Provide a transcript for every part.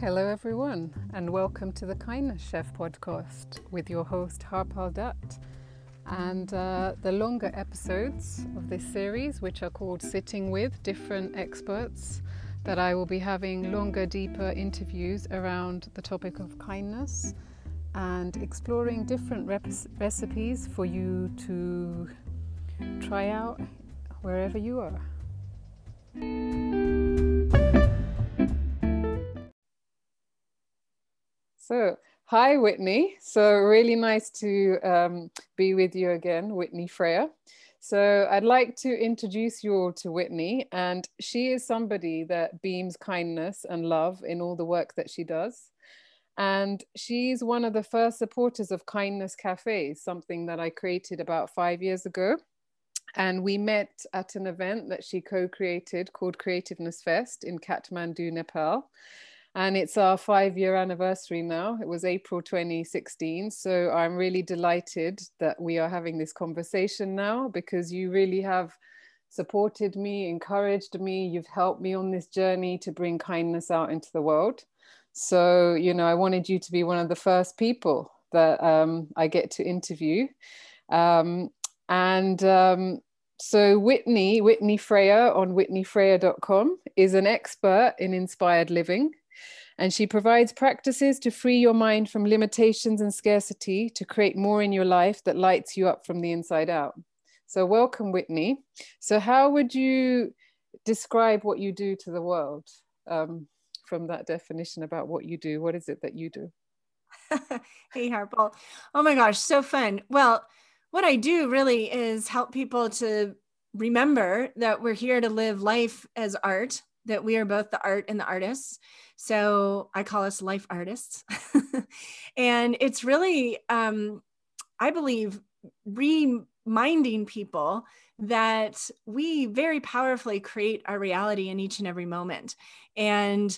Hello, everyone, and welcome to the Kindness Chef podcast with your host Harpal Dutt. And uh, the longer episodes of this series, which are called Sitting with Different Experts, that I will be having longer, deeper interviews around the topic of kindness and exploring different rep- recipes for you to try out wherever you are. So, hi, Whitney. So, really nice to um, be with you again, Whitney Freya. So, I'd like to introduce you all to Whitney, and she is somebody that beams kindness and love in all the work that she does. And she's one of the first supporters of Kindness Cafe, something that I created about five years ago. And we met at an event that she co created called Creativeness Fest in Kathmandu, Nepal and it's our five year anniversary now. It was April 2016. So I'm really delighted that we are having this conversation now because you really have supported me, encouraged me, you've helped me on this journey to bring kindness out into the world. So, you know, I wanted you to be one of the first people that um, I get to interview. Um, and um, so Whitney, Whitney Freya on whitneyfreya.com is an expert in inspired living and she provides practices to free your mind from limitations and scarcity to create more in your life that lights you up from the inside out. So, welcome, Whitney. So, how would you describe what you do to the world um, from that definition about what you do? What is it that you do? hey, Harpal. Oh my gosh, so fun. Well, what I do really is help people to remember that we're here to live life as art, that we are both the art and the artists, so I call us life artists. and it's really, um, I believe, reminding people that we very powerfully create our reality in each and every moment. And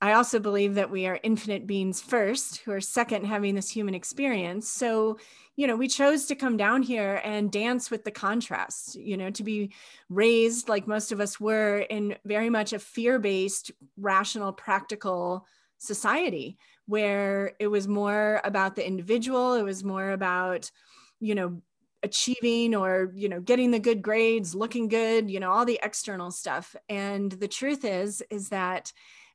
I also believe that we are infinite beings first, who are second having this human experience. So, you know, we chose to come down here and dance with the contrasts, you know, to be raised like most of us were in very much a fear based, rational, practical society where it was more about the individual, it was more about, you know, achieving or you know getting the good grades looking good you know all the external stuff and the truth is is that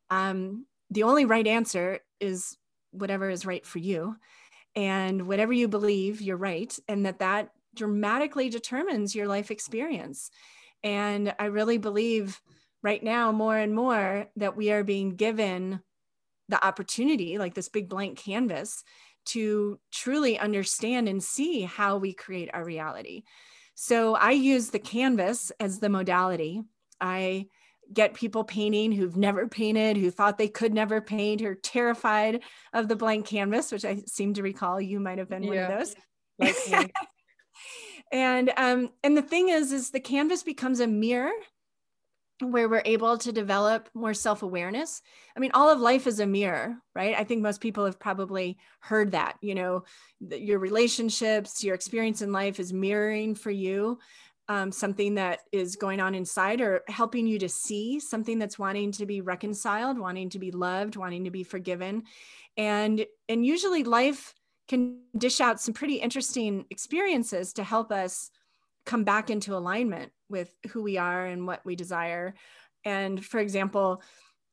um, the only right answer is whatever is right for you. And whatever you believe you're right. And that that dramatically determines your life experience. And i really believe right now more and more that we are being given the opportunity like this big blank canvas to truly understand and see how we create our reality. So i use the canvas as the modality. I get people painting who've never painted, who thought they could never paint, are terrified of the blank canvas, which I seem to recall you might have been yeah, one of those. Like and um, and the thing is, is the canvas becomes a mirror where we're able to develop more self-awareness. I mean, all of life is a mirror, right? I think most people have probably heard that, you know, your relationships, your experience in life is mirroring for you um, something that is going on inside or helping you to see something that's wanting to be reconciled wanting to be loved wanting to be forgiven. And and usually life can dish out some pretty interesting experiences to help us come back into alignment with who we are and what we desire. And for example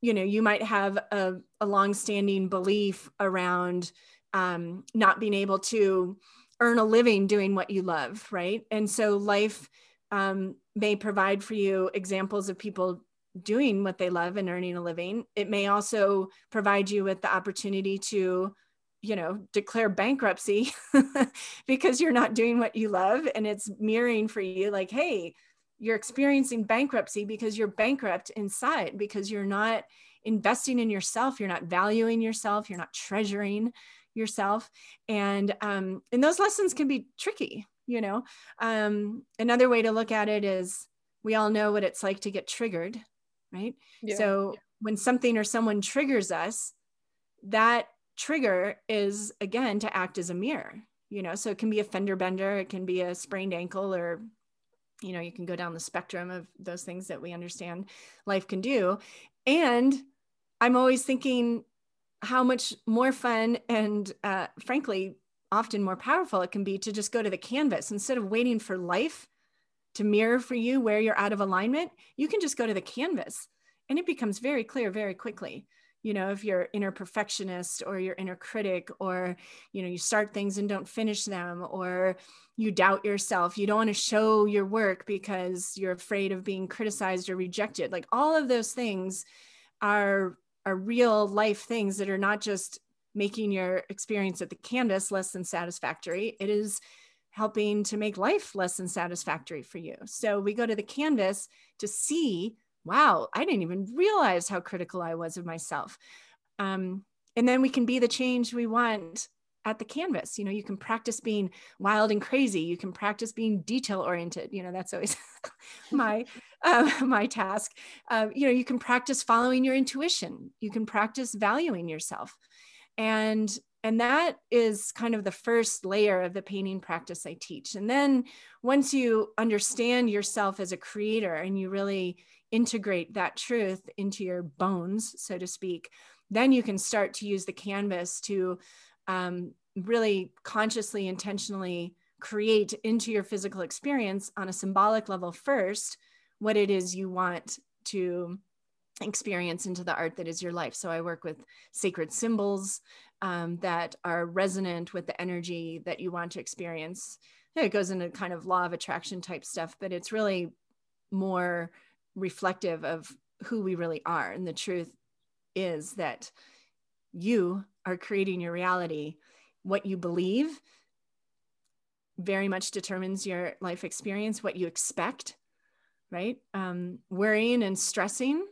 you know you might have a, a long-standing belief around um, not being able to earn a living doing what you love right and so life um, may provide for you examples of people doing what they love and earning a living. It may also provide you with the opportunity to, you know, declare bankruptcy because you're not doing what you love. And it's mirroring for you like, hey, you're experiencing bankruptcy because you're bankrupt inside, because you're not investing in yourself, you're not valuing yourself, you're not treasuring yourself. And um, and those lessons can be tricky, you know um, another way to look at it is we all know what it's like to get triggered right yeah. so when something or someone triggers us that trigger is again to act as a mirror you know so it can be a fender bender it can be a sprained ankle or you know you can go down the spectrum of those things that we understand life can do and i'm always thinking how much more fun and uh, frankly often more powerful it can be to just go to the canvas. Instead of waiting for life to mirror for you where you're out of alignment you can just go to the canvas and it becomes very clear very quickly. You know if you're inner perfectionist or your inner critic or you know you start things and don't finish them or you doubt yourself you don't want to show your work because you're afraid of being criticized or rejected. Like all of those things are are real life things that are not just making your experience at the canvas less than satisfactory it is helping to make life less than satisfactory for you so we go to the canvas to see wow, I didn't even realize how critical I was of myself. Um, and then we can be the change we want at the canvas. You know, you can practice being wild and crazy. You can practice being detail oriented. You know, that's always my my task. Uh, you know, you can practice following your intuition. You can practice valuing yourself, and and that is kind of the first layer of the painting practice I teach. And then once you understand yourself as a creator and you really integrate that truth into your bones, so to speak, then you can start to use the canvas to um, really consciously, intentionally create into your physical experience on a symbolic level first what it is you want to experience into the art that is your life. So I work with sacred symbols um, that are resonant with the energy that you want to experience. It goes into kind of law of attraction type stuff, but it's really more reflective of who we really are. And the truth is that you are creating your reality. What you believe very much determines your life experience, what you expect, right? Um, worrying and stressing,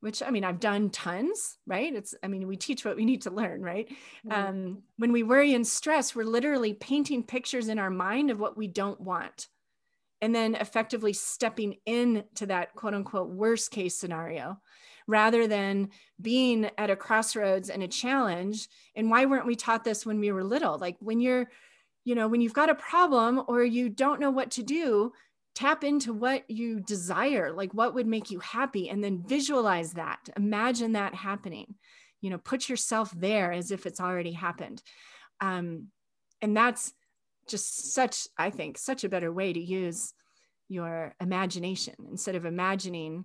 which I mean, I've done tons, right? It's, I mean, we teach what we need to learn, right? Mm-hmm. Um, when we worry and stress, we're literally painting pictures in our mind of what we don't want and then effectively stepping into that quote unquote worst case scenario rather than being at a crossroads and a challenge and why weren't we taught this when we were little like when you're you know when you've got a problem or you don't know what to do tap into what you desire like what would make you happy and then visualize that. Imagine that happening. You know put yourself there as if it's already happened. Um, and that's just such i think such a better way to use your imagination. Instead of imagining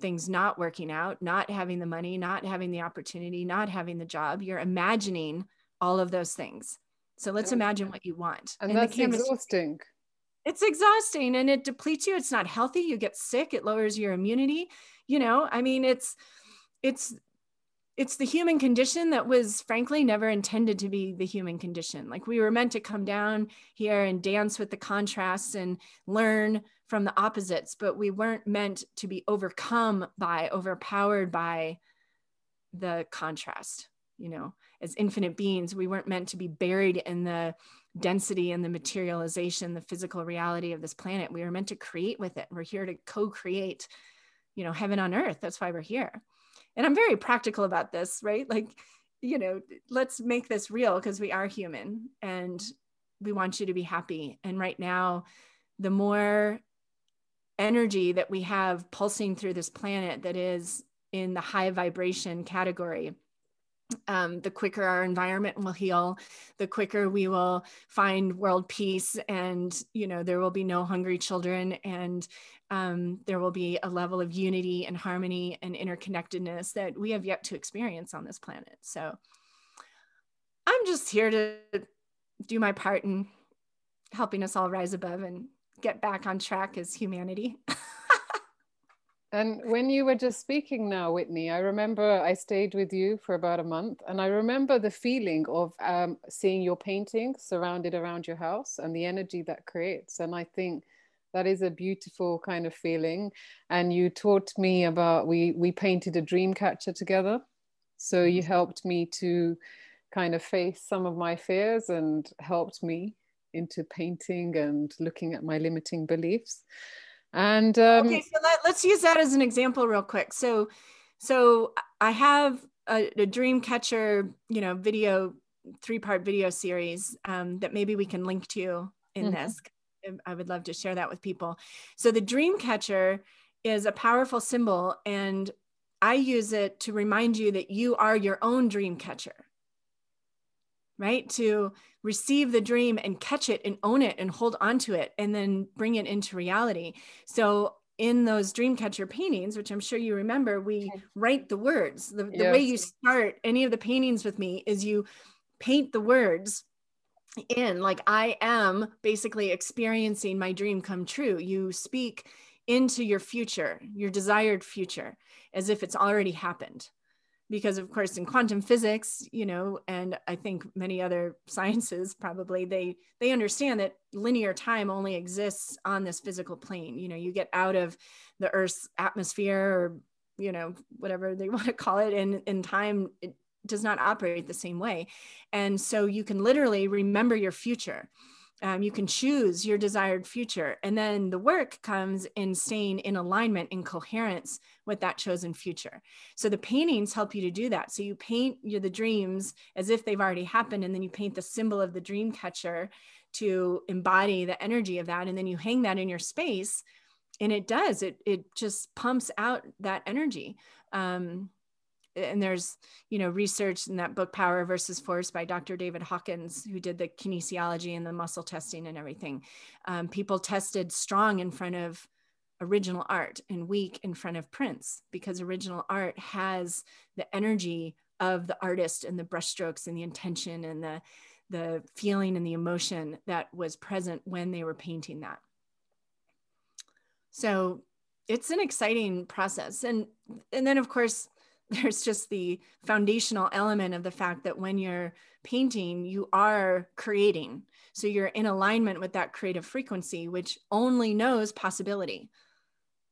things not working out not having the money not having the opportunity not having the job you're imagining all of those things. So let's imagine what you want. And, and that's exhausting it's exhausting and it depletes you it's not healthy you get sick it lowers your immunity you know i mean it's it's it's the human condition that was frankly never intended to be the human condition. Like we were meant to come down here and dance with the contrasts and learn from the opposites, but we weren't meant to be overcome by, overpowered by the contrast. You know, as infinite beings, we weren't meant to be buried in the density and the materialization, the physical reality of this planet. We are meant to create with it. We're here to co create, you know, heaven on earth. That's why we're here and i'm very practical about this right like you know let's make this real because we are human and we want you to be happy and right now the more energy that we have pulsing through this planet that is in the high vibration category um, the quicker our environment will heal the quicker we will find world peace and you know there will be no hungry children and um, there will be a level of unity and harmony and interconnectedness that we have yet to experience on this planet. So i'm just here to do my part in helping us all rise above and get back on track as humanity And when you were just speaking now, Whitney, I remember I stayed with you for about a month, and I remember the feeling of um, seeing your painting surrounded around your house and the energy that creates. And I think that is a beautiful kind of feeling. And you taught me about we we painted a dream catcher together, so you mm-hmm. helped me to kind of face some of my fears and helped me into painting and looking at my limiting beliefs. And um, okay, so let, us use that as an example real quick. So, so I have a, a dream catcher, you know, video three part video series um, that maybe we can link to in mm-hmm. this. I would love to share that with people. So the dream catcher is a powerful symbol and I use it to remind you that you are your own dream catcher, right? To receive the dream and catch it and own it and hold on to it and then bring it into reality. So, in those dream catcher paintings, which I'm sure you remember, we write the words. The, the yes. way you start any of the paintings with me is you paint the words in, like, I am basically experiencing my dream come true. You speak into your future, your desired future, as if it's already happened. Because of course, in quantum physics, you know, and I think many other sciences probably they they understand that linear time only exists on this physical plane. You know, you get out of the Earth's atmosphere or you know whatever they want to call it, and in time it does not operate the same way, and so you can literally remember your future um, you can choose your desired future. And then the work comes in staying in alignment, in coherence with that chosen future. So the paintings help you to do that. So you paint your, the dreams as if they've already happened, and then you paint the symbol of the dream catcher to embody the energy of that. And then you hang that in your space. And it does, it, it just pumps out that energy. Um, and there's you know research in that book power versus force by dr david hawkins who did the kinesiology and the muscle testing and everything. Um, people tested strong in front of original art and weak in front of prints because original art has the energy of the artist and the brushstrokes and the intention and the the feeling and the emotion that was present when they were painting that. So it's an exciting process. And and then of course there's just the foundational element of the fact that when you're painting, you are creating. So you're in alignment with that creative frequency, which only knows possibility.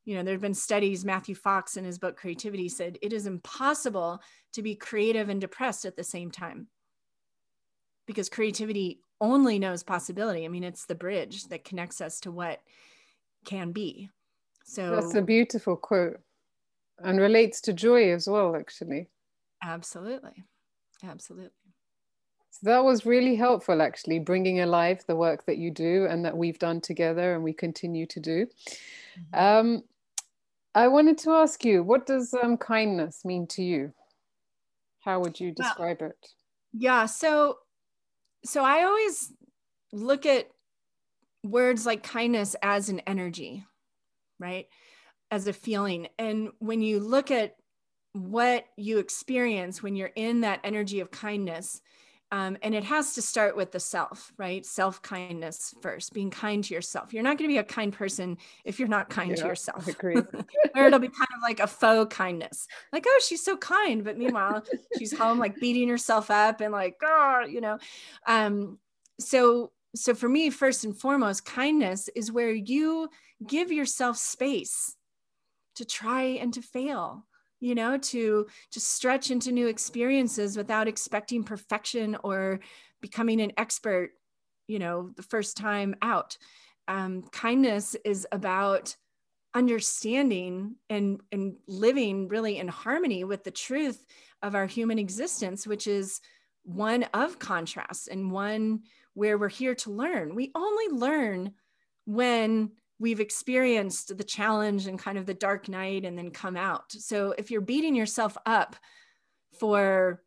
You know, there have been studies, Matthew Fox in his book Creativity said it is impossible to be creative and depressed at the same time because creativity only knows possibility. I mean, it's the bridge that connects us to what can be. So that's a beautiful quote and relates to joy as well, actually. Absolutely. Absolutely. So that was really helpful, actually, bringing alive the work that you do and that we've done together and we continue to do. Mm-hmm. Um, I wanted to ask you, what does um, kindness mean to you? How would you describe well, it? Yeah, so so I always look at words like kindness as an energy, right? As a feeling. And when you look at what you experience when you're in that energy of kindness, um, and it has to start with the self, right? Self kindness first, being kind to yourself. You're not going to be a kind person if you're not kind yeah, to yourself. or it'll be kind of like a faux kindness, like, oh, she's so kind. But meanwhile, she's home, like beating herself up and like, oh, you know. Um, so, so for me, first and foremost, kindness is where you give yourself space to try and to fail you know to to stretch into new experiences without expecting perfection or becoming an expert you know the first time out. Um, kindness is about understanding and and living really in harmony with the truth of our human existence which is one of contrasts and one where we're here to learn. We only learn when we've experienced the challenge and kind of the dark night and then come out. So if you're beating yourself up for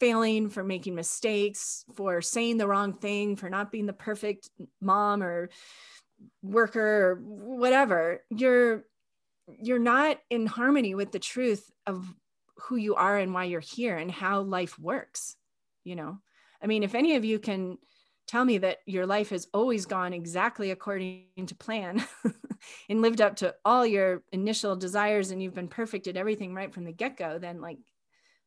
failing, for making mistakes, for saying the wrong thing, for not being the perfect mom or worker or whatever, you're you're not in harmony with the truth of who you are and why you're here and how life works, you know. I mean, if any of you can tell me that your life has always gone exactly according to plan and lived up to all your initial desires and you've been perfect at everything right from the get-go then like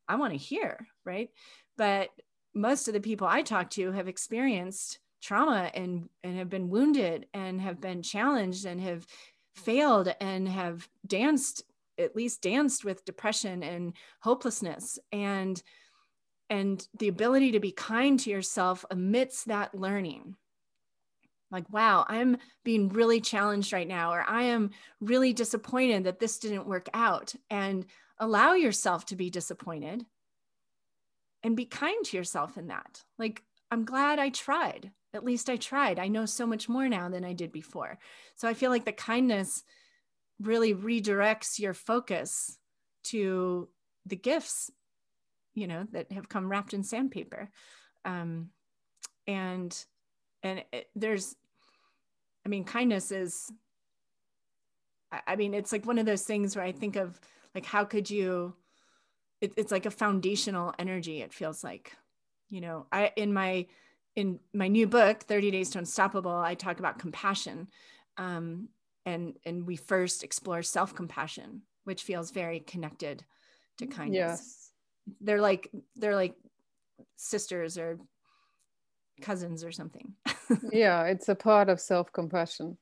i want to hear right? But most of the people i talk to have experienced trauma and and have been wounded and have been challenged and have failed and have danced at least danced with depression and hopelessness. And and the ability to be kind to yourself amidst that learning. Like wow i'm being really challenged right now or i am really disappointed that this didn't work out. And allow yourself to be disappointed and be kind to yourself in that. Like i'm glad i tried. At least i tried. I know so much more now than i did before. So i feel like the kindness really redirects your focus to the gifts you know that have come wrapped in sandpaper. Um, and and it, there's i mean kindness is I, I mean it's like one of those things where i think of like how could you it, it's like a foundational energy it feels like. You know i in my in my new book 30 days to unstoppable i talk about compassion. Um, and and we first explore self-compassion which feels very connected to kindness. Yes. They're like they're like sisters or cousins or something yeah it's a part of self-compassion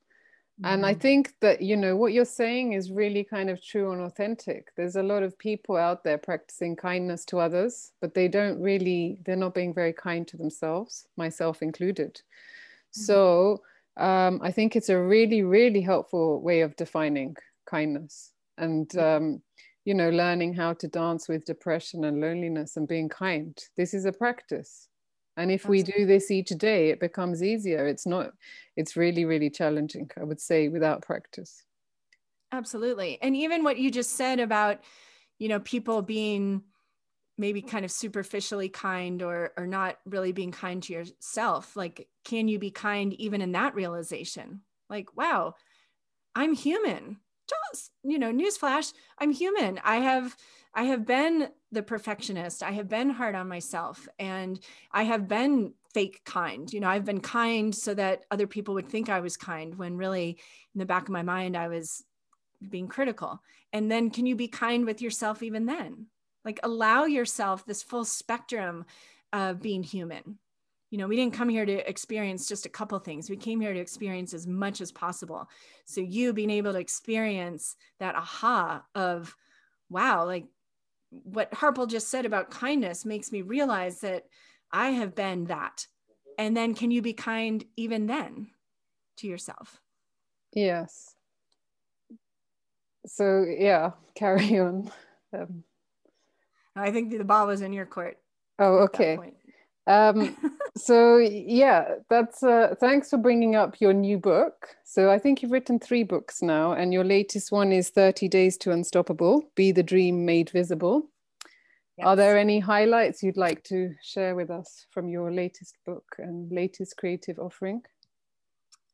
and I mm-hmm. think that, you know, what you're saying is really kind of true and authentic. There's a lot of people out there practicing kindness to others, but they don't really, they're not being very kind to themselves, myself included. Mm-hmm. So um, I think it's a really, really helpful way of defining kindness and, um, you know, learning how to dance with depression and loneliness and being kind. This is a practice. And if we do this each day it becomes easier. It's not it's really really challenging i would say without practice. Absolutely. And even what you just said about you know people being maybe kind of superficially kind or or not really being kind to yourself like can you be kind even in that realization? Like wow i'm human just you know newsflash i'm human i have I have been the perfectionist. I have been hard on myself and I have been fake kind. You know, I've been kind so that other people would think I was kind when really in the back of my mind I was being critical. And then can you be kind with yourself even then? Like allow yourself this full spectrum of being human. You know, we didn't come here to experience just a couple things. We came here to experience as much as possible. So you being able to experience that aha of wow, like what Harpal just said about kindness makes me realize that I have been that. And then can you be kind even then to yourself? Yes. So yeah, carry on. Um, I think the ball was in your court. Oh, okay. Um, so yeah, that's uh, thanks for bringing up your new book. So I think you've written three books now, and your latest one is 30 Days to Unstoppable: Be the Dream Made Visible. Yes. Are there any highlights you'd like to share with us from your latest book and latest creative offering?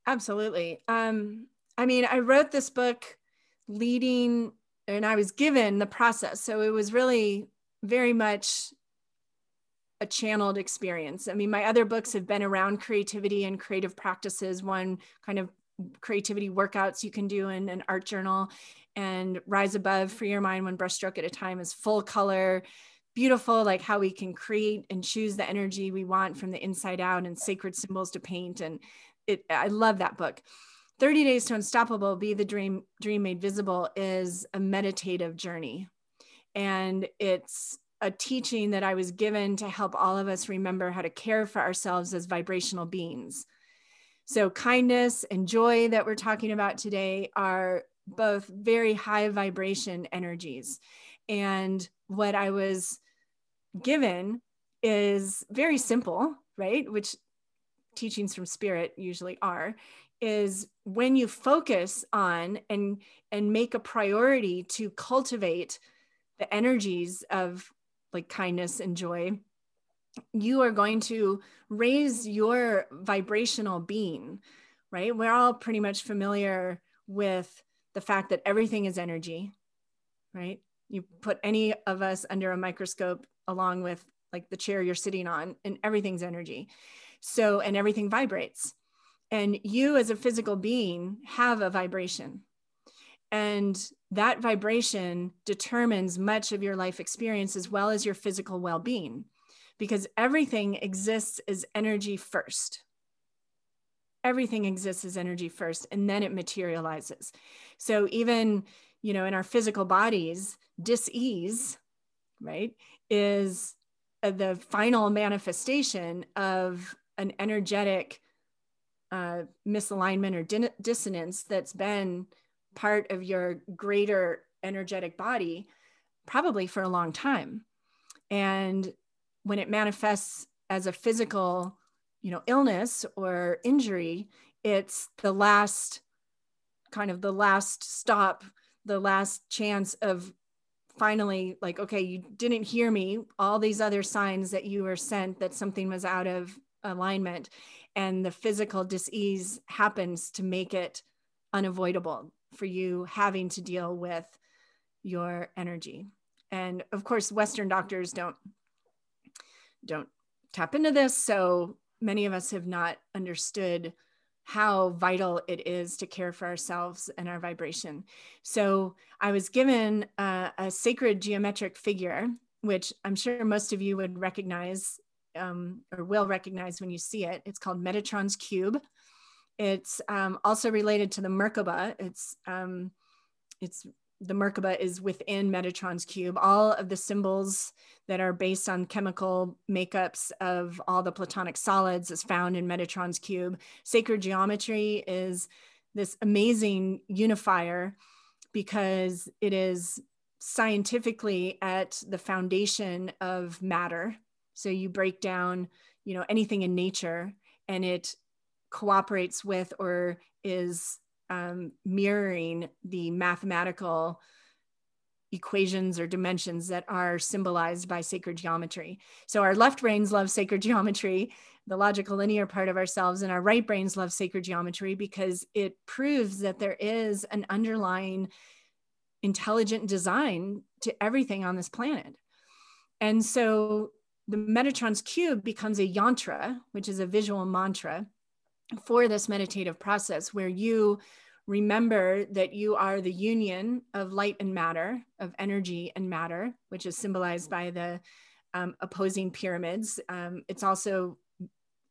Absolutely. Um, I mean, I wrote this book leading, and I was given the process, so it was really very much a channeled experience. I mean, my other books have been around creativity and creative practices, one kind of creativity workouts you can do in an art journal and rise above free your mind one brushstroke at a time is full color beautiful like how we can create and choose the energy we want from the inside out and sacred symbols to paint. And it i love that book. 30 days to unstoppable be the dream dream made visible is a meditative journey. And it's a teaching that I was given to help all of us remember how to care for ourselves as vibrational beings. So, kindness and joy that we're talking about today are both very high vibration energies. And what I was given is very simple, right? Which teachings from spirit usually are is when you focus on and and make a priority to cultivate the energies of like kindness and joy, you are going to raise your vibrational being, right? We're all pretty much familiar with the fact that everything is energy, right? You put any of us under a microscope along with like the chair you're sitting on, and everything's energy. So, and everything vibrates. And you, as a physical being, have a vibration. And that vibration determines much of your life experience as well as your physical well being, because everything exists as energy first. Everything exists as energy first, and then it materializes. So, even, you know, in our physical bodies, dis-ease, right, is the final manifestation of an energetic uh, misalignment or dissonance that's been part of your greater energetic body probably for a long time. And when it manifests as a physical you know illness or injury it's the last kind of the last stop the last chance of finally like okay you didn't hear me. All these other signs that you were sent that something was out of alignment and the physical disease happens to make it unavoidable for you having to deal with your energy and of course western doctors don't don't tap into this so many of us have not understood how vital it is to care for ourselves and our vibration. So I was given a, a sacred geometric figure, which I'm sure most of you would recognize um, or will recognize when you see it. It's called Metatron's Cube. It's um, also related to the Merkaba. It's um, it's the Merkaba is within Metatron's cube. All of the symbols that are based on chemical makeups of all the platonic solids is found in Metatron's cube. Sacred geometry is this amazing unifier because it is scientifically at the foundation of matter. So you break down, you know, anything in nature and it cooperates with or is um, mirroring the mathematical equations or dimensions that are symbolized by sacred geometry. So our left brains love sacred geometry, the logical linear part of ourselves, and our right brains love sacred geometry because it proves that there is an underlying intelligent design to everything on this planet. And so the Metatron's cube becomes a yantra, which is a visual mantra for this meditative process where you remember that you are the union of light and matter, of energy and matter, which is symbolized by the um, opposing pyramids. Um, it's also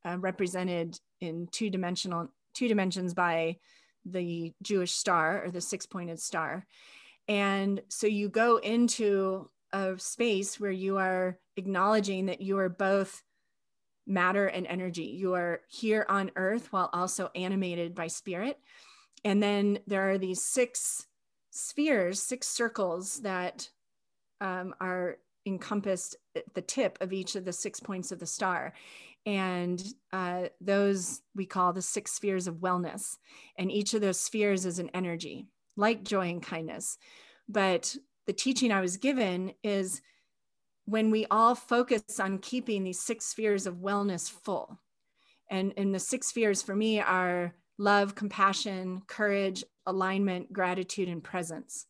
uh, represented in two dimensional two dimensions by the Jewish star or the six pointed star. And so you go into a space where you are acknowledging that you are both matter and energy. You are here on earth while also animated by spirit. And then there are these six spheres, six circles that um, are encompassed at the tip of each of the six points of the star. And uh, those we call the six spheres of wellness. And each of those spheres is an energy, like joy and kindness. But the teaching I was given is when we all focus on keeping these six spheres of wellness full. And, and the six spheres for me are love, compassion, courage, alignment, gratitude, and presence.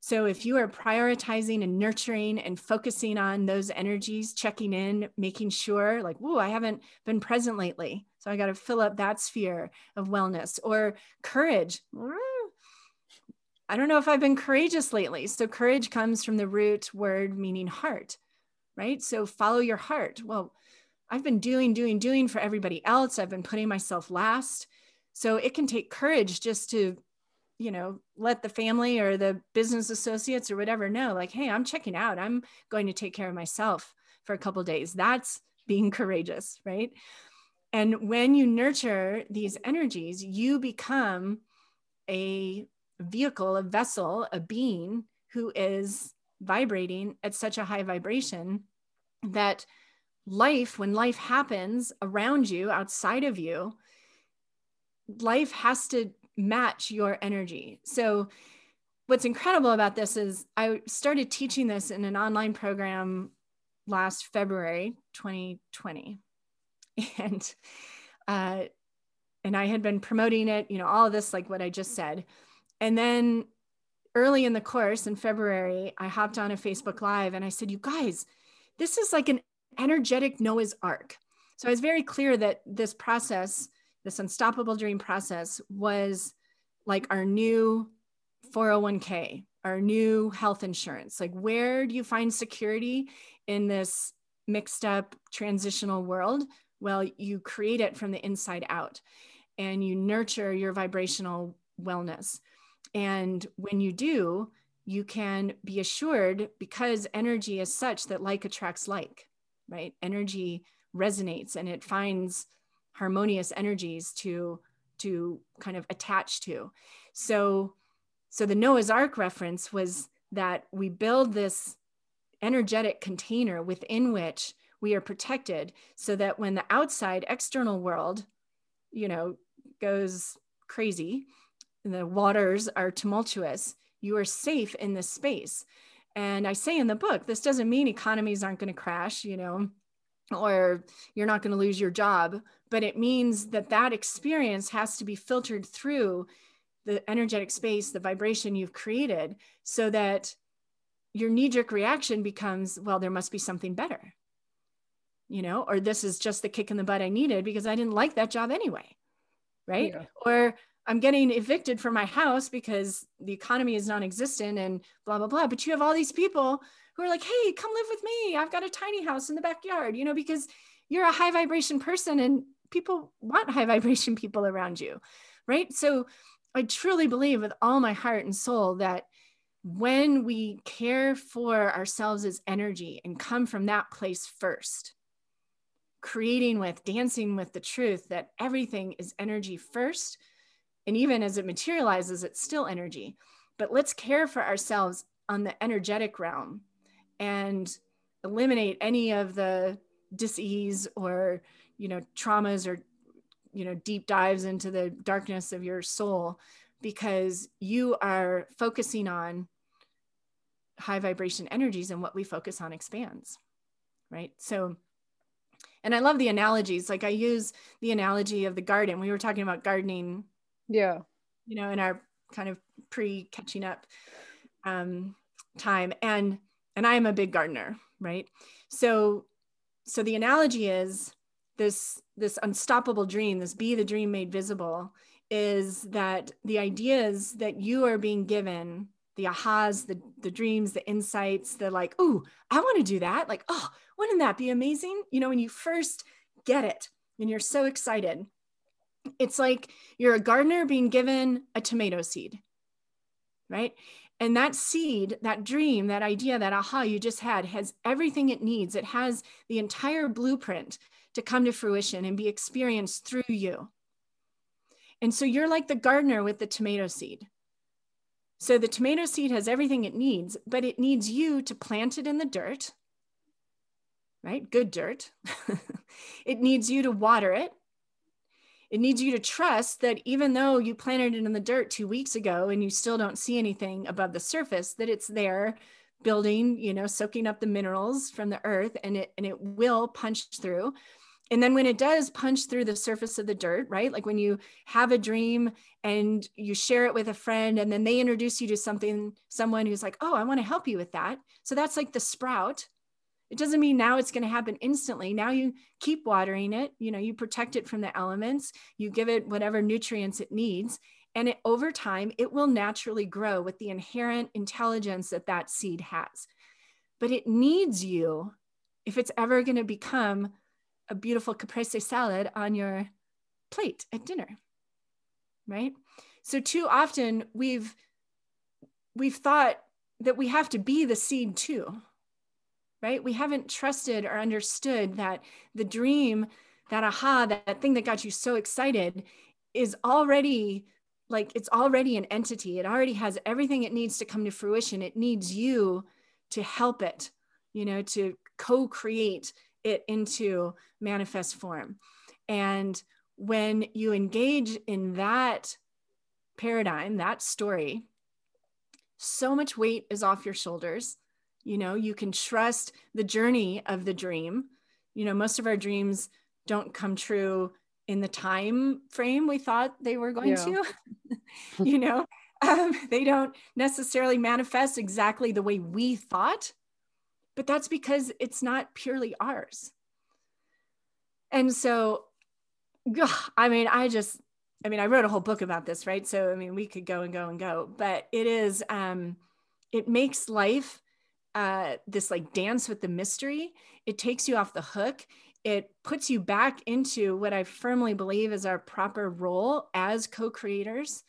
So, if you are prioritizing and nurturing and focusing on those energies, checking in, making sure, like, whoa, I haven't been present lately. So, I got to fill up that sphere of wellness or courage. I don't know if I've been courageous lately. So, courage comes from the root word meaning heart, right? So, follow your heart. Well, I've been doing, doing, doing for everybody else. I've been putting myself last. So, it can take courage just to, you know, let the family or the business associates or whatever know, like, hey, I'm checking out. I'm going to take care of myself for a couple days. That's being courageous, right? And when you nurture these energies, you become a vehicle, a vessel, a being who is vibrating at such a high vibration that life, when life happens around you, outside of you, life has to match your energy. So, what's incredible about this is I started teaching this in an online program last February 2020. And, uh, and I had been promoting it, you know, all of this, like what I just said. And then early in the course in February, I hopped on a Facebook Live and I said, You guys, this is like an energetic Noah's Ark. So I was very clear that this process, this unstoppable dream process, was like our new 401k, our new health insurance. Like, where do you find security in this mixed up transitional world? Well, you create it from the inside out and you nurture your vibrational wellness. And when you do, you can be assured because energy is such that like attracts like, right? Energy resonates and it finds harmonious energies to to kind of attach to. So so the Noah's Ark reference was that we build this energetic container within which we are protected so that when the outside external world, you know, goes crazy, the waters are tumultuous, you are safe in this space. And I say in the book, this doesn't mean economies aren't going to crash, you know, or you're not going to lose your job, but it means that that experience has to be filtered through the energetic space, the vibration you've created, so that your knee jerk reaction becomes, well, there must be something better, you know, or this is just the kick in the butt I needed because I didn't like that job anyway. Right. Yeah. Or I'm getting evicted from my house because the economy is non existent and blah, blah, blah. But you have all these people who are like, hey, come live with me. I've got a tiny house in the backyard, you know, because you're a high vibration person and people want high vibration people around you. Right. So I truly believe with all my heart and soul that when we care for ourselves as energy and come from that place first, creating with, dancing with the truth that everything is energy first. And even as it materializes, it's still energy. But let's care for ourselves on the energetic realm and eliminate any of the disease or you know traumas or you know deep dives into the darkness of your soul because you are focusing on high vibration energies and what we focus on expands right? So and i love the analogies. Like i use the analogy of the garden. We were talking about gardening yeah you know in our kind of pre catching up um, time and and i am a big gardener right so so the analogy is this this unstoppable dream this be the dream made visible is that the ideas that you are being given the ahas, the, the dreams, the insights, the like, oh, I want to do that. Like, oh, wouldn't that be amazing? You know, when you first get it and you're so excited, it's like you're a gardener being given a tomato seed, right? And that seed, that dream, that idea, that aha you just had has everything it needs. It has the entire blueprint to come to fruition and be experienced through you. And so you're like the gardener with the tomato seed so the tomato seed has everything it needs, but it needs you to plant it in the dirt, right? Good dirt. it needs you to water it. It needs you to trust that even though you planted it in the dirt two weeks ago and you still don't see anything above the surface, that it's there building, you know, soaking up the minerals from the earth and it and it will punch through and then when it does punch through the surface of the dirt, right? Like when you have a dream and you share it with a friend and then they introduce you to something, someone who's like, oh, I want to help you with that. So that's like the sprout. It doesn't mean now it's going to happen instantly. Now you keep watering it, you know, you protect it from the elements, you give it whatever nutrients it needs. And it, over time, it will naturally grow with the inherent intelligence that that seed has. But it needs you if it's ever going to become a beautiful caprese salad on your plate at dinner right so too often we've we've thought that we have to be the seed too right we haven't trusted or understood that the dream that aha that, that thing that got you so excited is already like it's already an entity it already has everything it needs to come to fruition it needs you to help it you know to co-create it into manifest form. And when you engage in that paradigm, that story, so much weight is off your shoulders. You know, you can trust the journey of the dream. You know, most of our dreams don't come true in the time frame we thought they were going yeah. to. you know, um, they don't necessarily manifest exactly the way we thought but that's because it's not purely ours. And so, I mean, I just, I mean, I wrote a whole book about this, right? So, I mean, we could go and go and go, but it is, um, it makes life uh, this like dance with the mystery. It takes you off the hook. It puts you back into what I firmly believe is our proper role as co creators.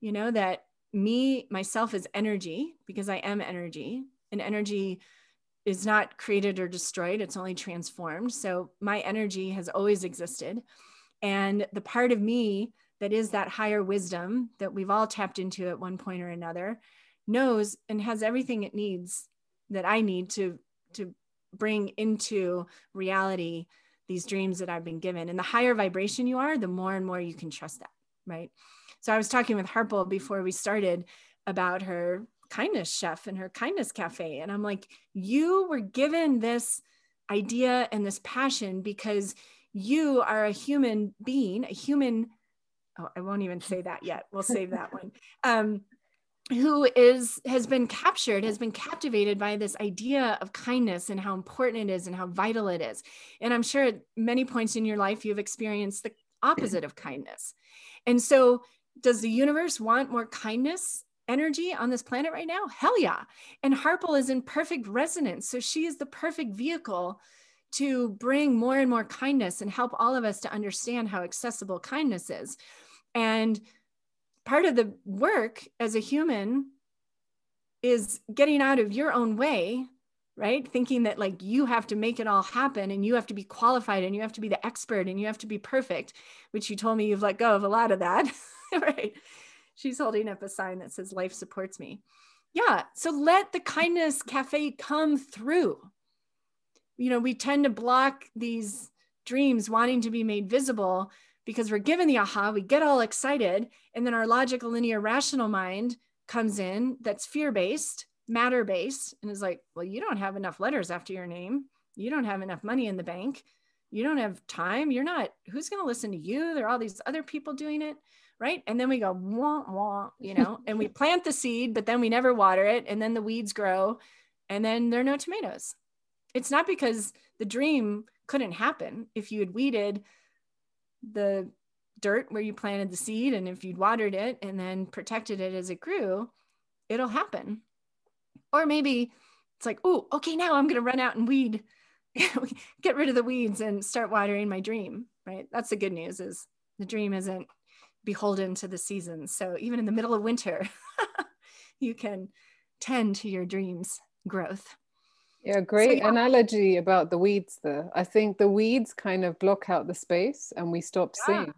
You know, that me, myself, is energy because I am energy, and energy is not created or destroyed, it's only transformed. So my energy has always existed. And the part of me that is that higher wisdom that we've all tapped into at one point or another knows and has everything it needs that I need to to bring into reality these dreams that I've been given. And the higher vibration you are, the more and more you can trust that, right? So I was talking with Harpal before we started about her kindness chef and her kindness cafe. And I'm like, you were given this idea and this passion because you are a human being, a human. Oh, I won't even say that yet. We'll save that one. Um, who is has been captured has been captivated by this idea of kindness and how important it is and how vital it is. And i'm sure at many points in your life you've experienced the opposite of kindness. And so does the universe want more kindness energy on this planet right now? Hell yeah. And harpal is in perfect resonance. So she is the perfect vehicle to bring more and more kindness and help all of us to understand how accessible kindness is. And part of the work as a human is getting out of your own way right? Thinking that like you have to make it all happen and you have to be qualified and you have to be the expert and you have to be perfect which you told me you've let go of a lot of that right? She's holding up a sign that says life supports me. Yeah so let the kindness cafe come through. You know we tend to block these dreams wanting to be made visible because we're given the aha, we get all excited, and then our logical, linear, rational mind comes in that's fear based, matter based, and is like, well, you don't have enough letters after your name. You don't have enough money in the bank. You don't have time. You're not, who's going to listen to you? There are all these other people doing it. Right. And then we go, wah, wah, you know, and we plant the seed, but then we never water it. And then the weeds grow and then there are no tomatoes. It's not because the dream couldn't happen if you had weeded the dirt where you planted the seed and if you'd watered it and then protected it as it grew it'll happen. Or maybe it's like oh okay now i'm going to run out and weed get rid of the weeds and start watering my dream right? That's the good news is the dream isn't beholden to the seasons. So even in the middle of winter you can tend to your dreams growth yeah, great so, yeah. analogy about the weeds there. I think the weeds kind of block out the space and we stop yeah. seeing.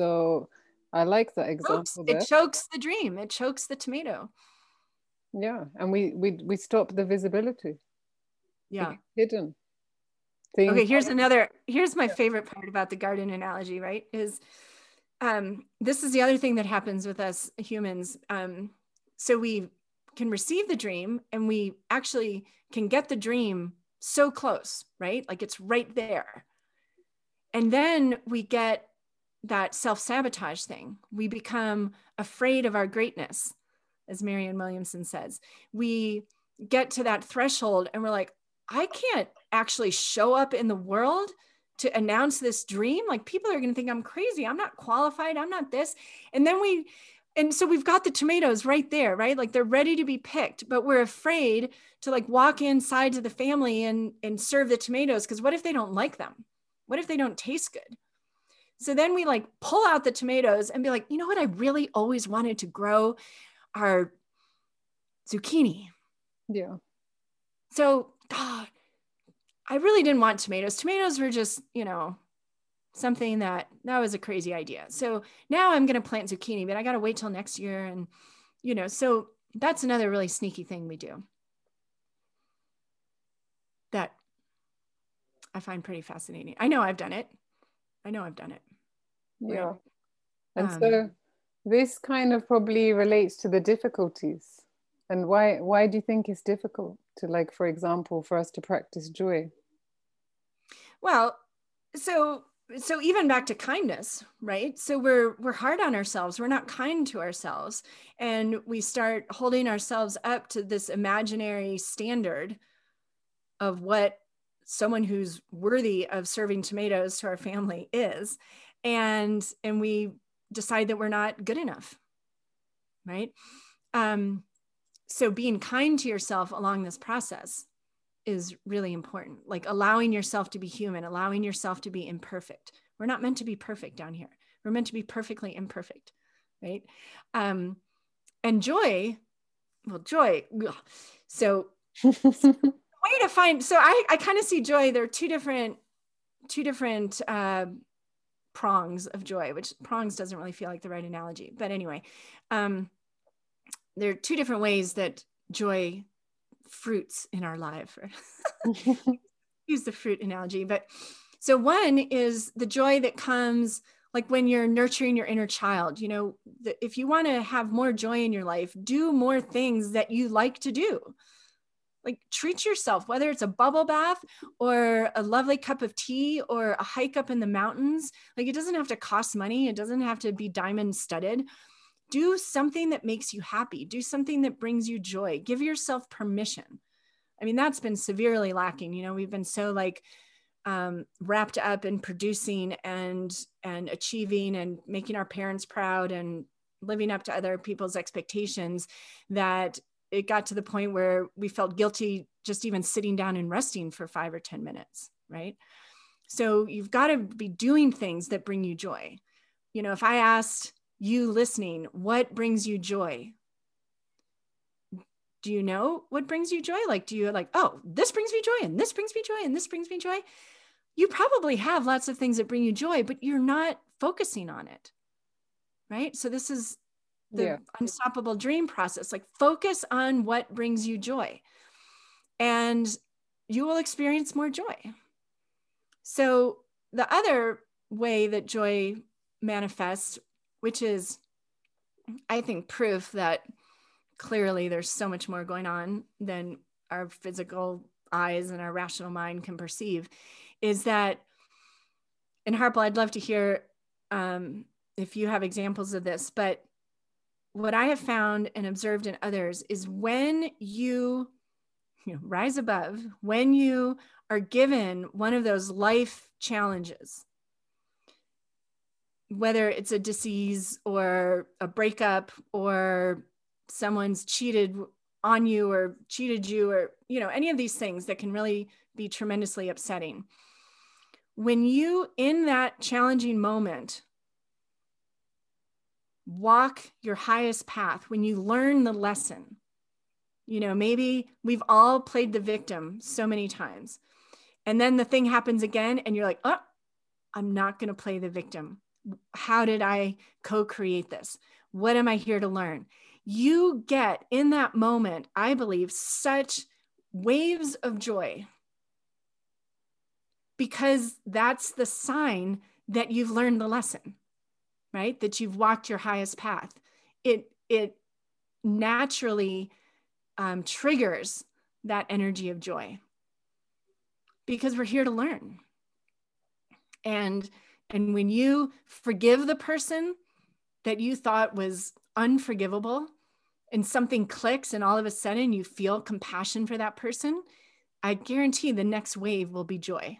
So I like that example. It chokes the dream, it chokes the tomato. Yeah, and we we we stop the visibility. Yeah. hidden. Things okay, here's another here's my favorite part about the garden analogy, right? Is um this is the other thing that happens with us humans. Um so we can receive the dream and we actually can get the dream so close, right? Like it's right there. And then we get that self sabotage thing. We become afraid of our greatness, as Marianne Williamson says. We get to that threshold and we're like, I can't actually show up in the world to announce this dream. Like people are going to think I'm crazy. I'm not qualified. I'm not this. And then we and so we've got the tomatoes right there right? Like they're ready to be picked but we're afraid to like walk inside to the family and and serve the tomatoes because what if they don't like them? What if they don't taste good? So then we like pull out the tomatoes and be like you know what? I really always wanted to grow our zucchini. Yeah. So god i really didn't want tomatoes. Tomatoes were just you know something that that was a crazy idea. So now I'm going to plant zucchini, but I got to wait till next year. And, you know, so that's another really sneaky thing we do that I find pretty fascinating. I know I've done it. I know I've done it. Yeah. And um, so this kind of probably relates to the difficulties. And why why do you think it's difficult to like for example for us to practice joy? Well, so so even back to kindness right? So we're we're hard on ourselves. We're not kind to ourselves. And we start holding ourselves up to this imaginary standard of what someone who's worthy of serving tomatoes to our family is. And and we decide that we're not good enough right? Um so being kind to yourself along this process is really important. Like allowing yourself to be human, allowing yourself to be imperfect. We're not meant to be perfect down here. We're meant to be perfectly imperfect, right? Um, and joy, well, joy. Ugh. So, way to find. So I, I kind of see joy. There are two different, two different uh, prongs of joy. Which prongs doesn't really feel like the right analogy, but anyway, um, there are two different ways that joy fruits in our life. Use the fruit analogy, but so one is the joy that comes like when you're nurturing your inner child you know the, if you want to have more joy in your life do more things that you like to do like treat yourself whether it's a bubble bath or a lovely cup of tea or a hike up in the mountains like it doesn't have to cost money it doesn't have to be diamond studded do something that makes you happy do something that brings you joy give yourself permission i mean that's been severely lacking you know we've been so like um, wrapped up in producing and and achieving and making our parents proud and living up to other people's expectations that it got to the point where we felt guilty just even sitting down and resting for five or 10 minutes, right? So you've got to be doing things that bring you joy. You know, if I asked you listening, what brings you joy? Do you know what brings you joy? Like, do you like, oh, this brings me joy, and this brings me joy, and this brings me joy? You probably have lots of things that bring you joy, but you're not focusing on it. Right. So, this is the yeah. unstoppable dream process like focus on what brings you joy and you will experience more joy so the other way that joy manifests which is i think proof that clearly there's so much more going on than our physical eyes and our rational mind can perceive is that in Harpal, I'd love to hear um, if you have examples of this, but what I have found and observed in others is when you, you know, rise above, when you are given one of those life challenges, whether it's a disease or a breakup or someone's cheated on you or cheated you or you know any of these things that can really be tremendously upsetting when you in that challenging moment walk your highest path, when you learn the lesson, you know, maybe we've all played the victim so many times. And then the thing happens again, and you're like, oh, I'm not going to play the victim. How did I co create this? What am I here to learn? You get in that moment, I believe, such waves of joy because that's the sign that you've learned the lesson right? That you've walked your highest path. It it naturally um, triggers that energy of joy because we're here to learn. And and when you forgive the person that you thought was unforgivable and something clicks and all of a sudden you feel compassion for that person, I guarantee the next wave will be joy.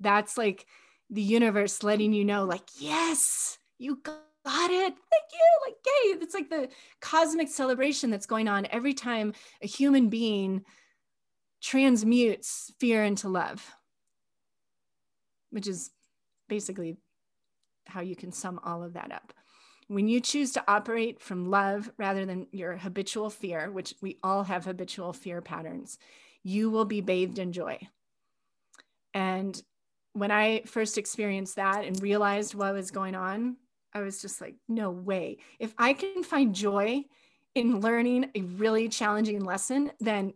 That's like the universe letting you know, like, yes, you got it. Thank you. Like, yay. It's like the cosmic celebration that's going on every time a human being transmutes fear into love, which is basically how you can sum all of that up. When you choose to operate from love rather than your habitual fear, which we all have habitual fear patterns, you will be bathed in joy. And when I first experienced that and realized what was going on, I was just like, no way. If I can find joy in learning a really challenging lesson, then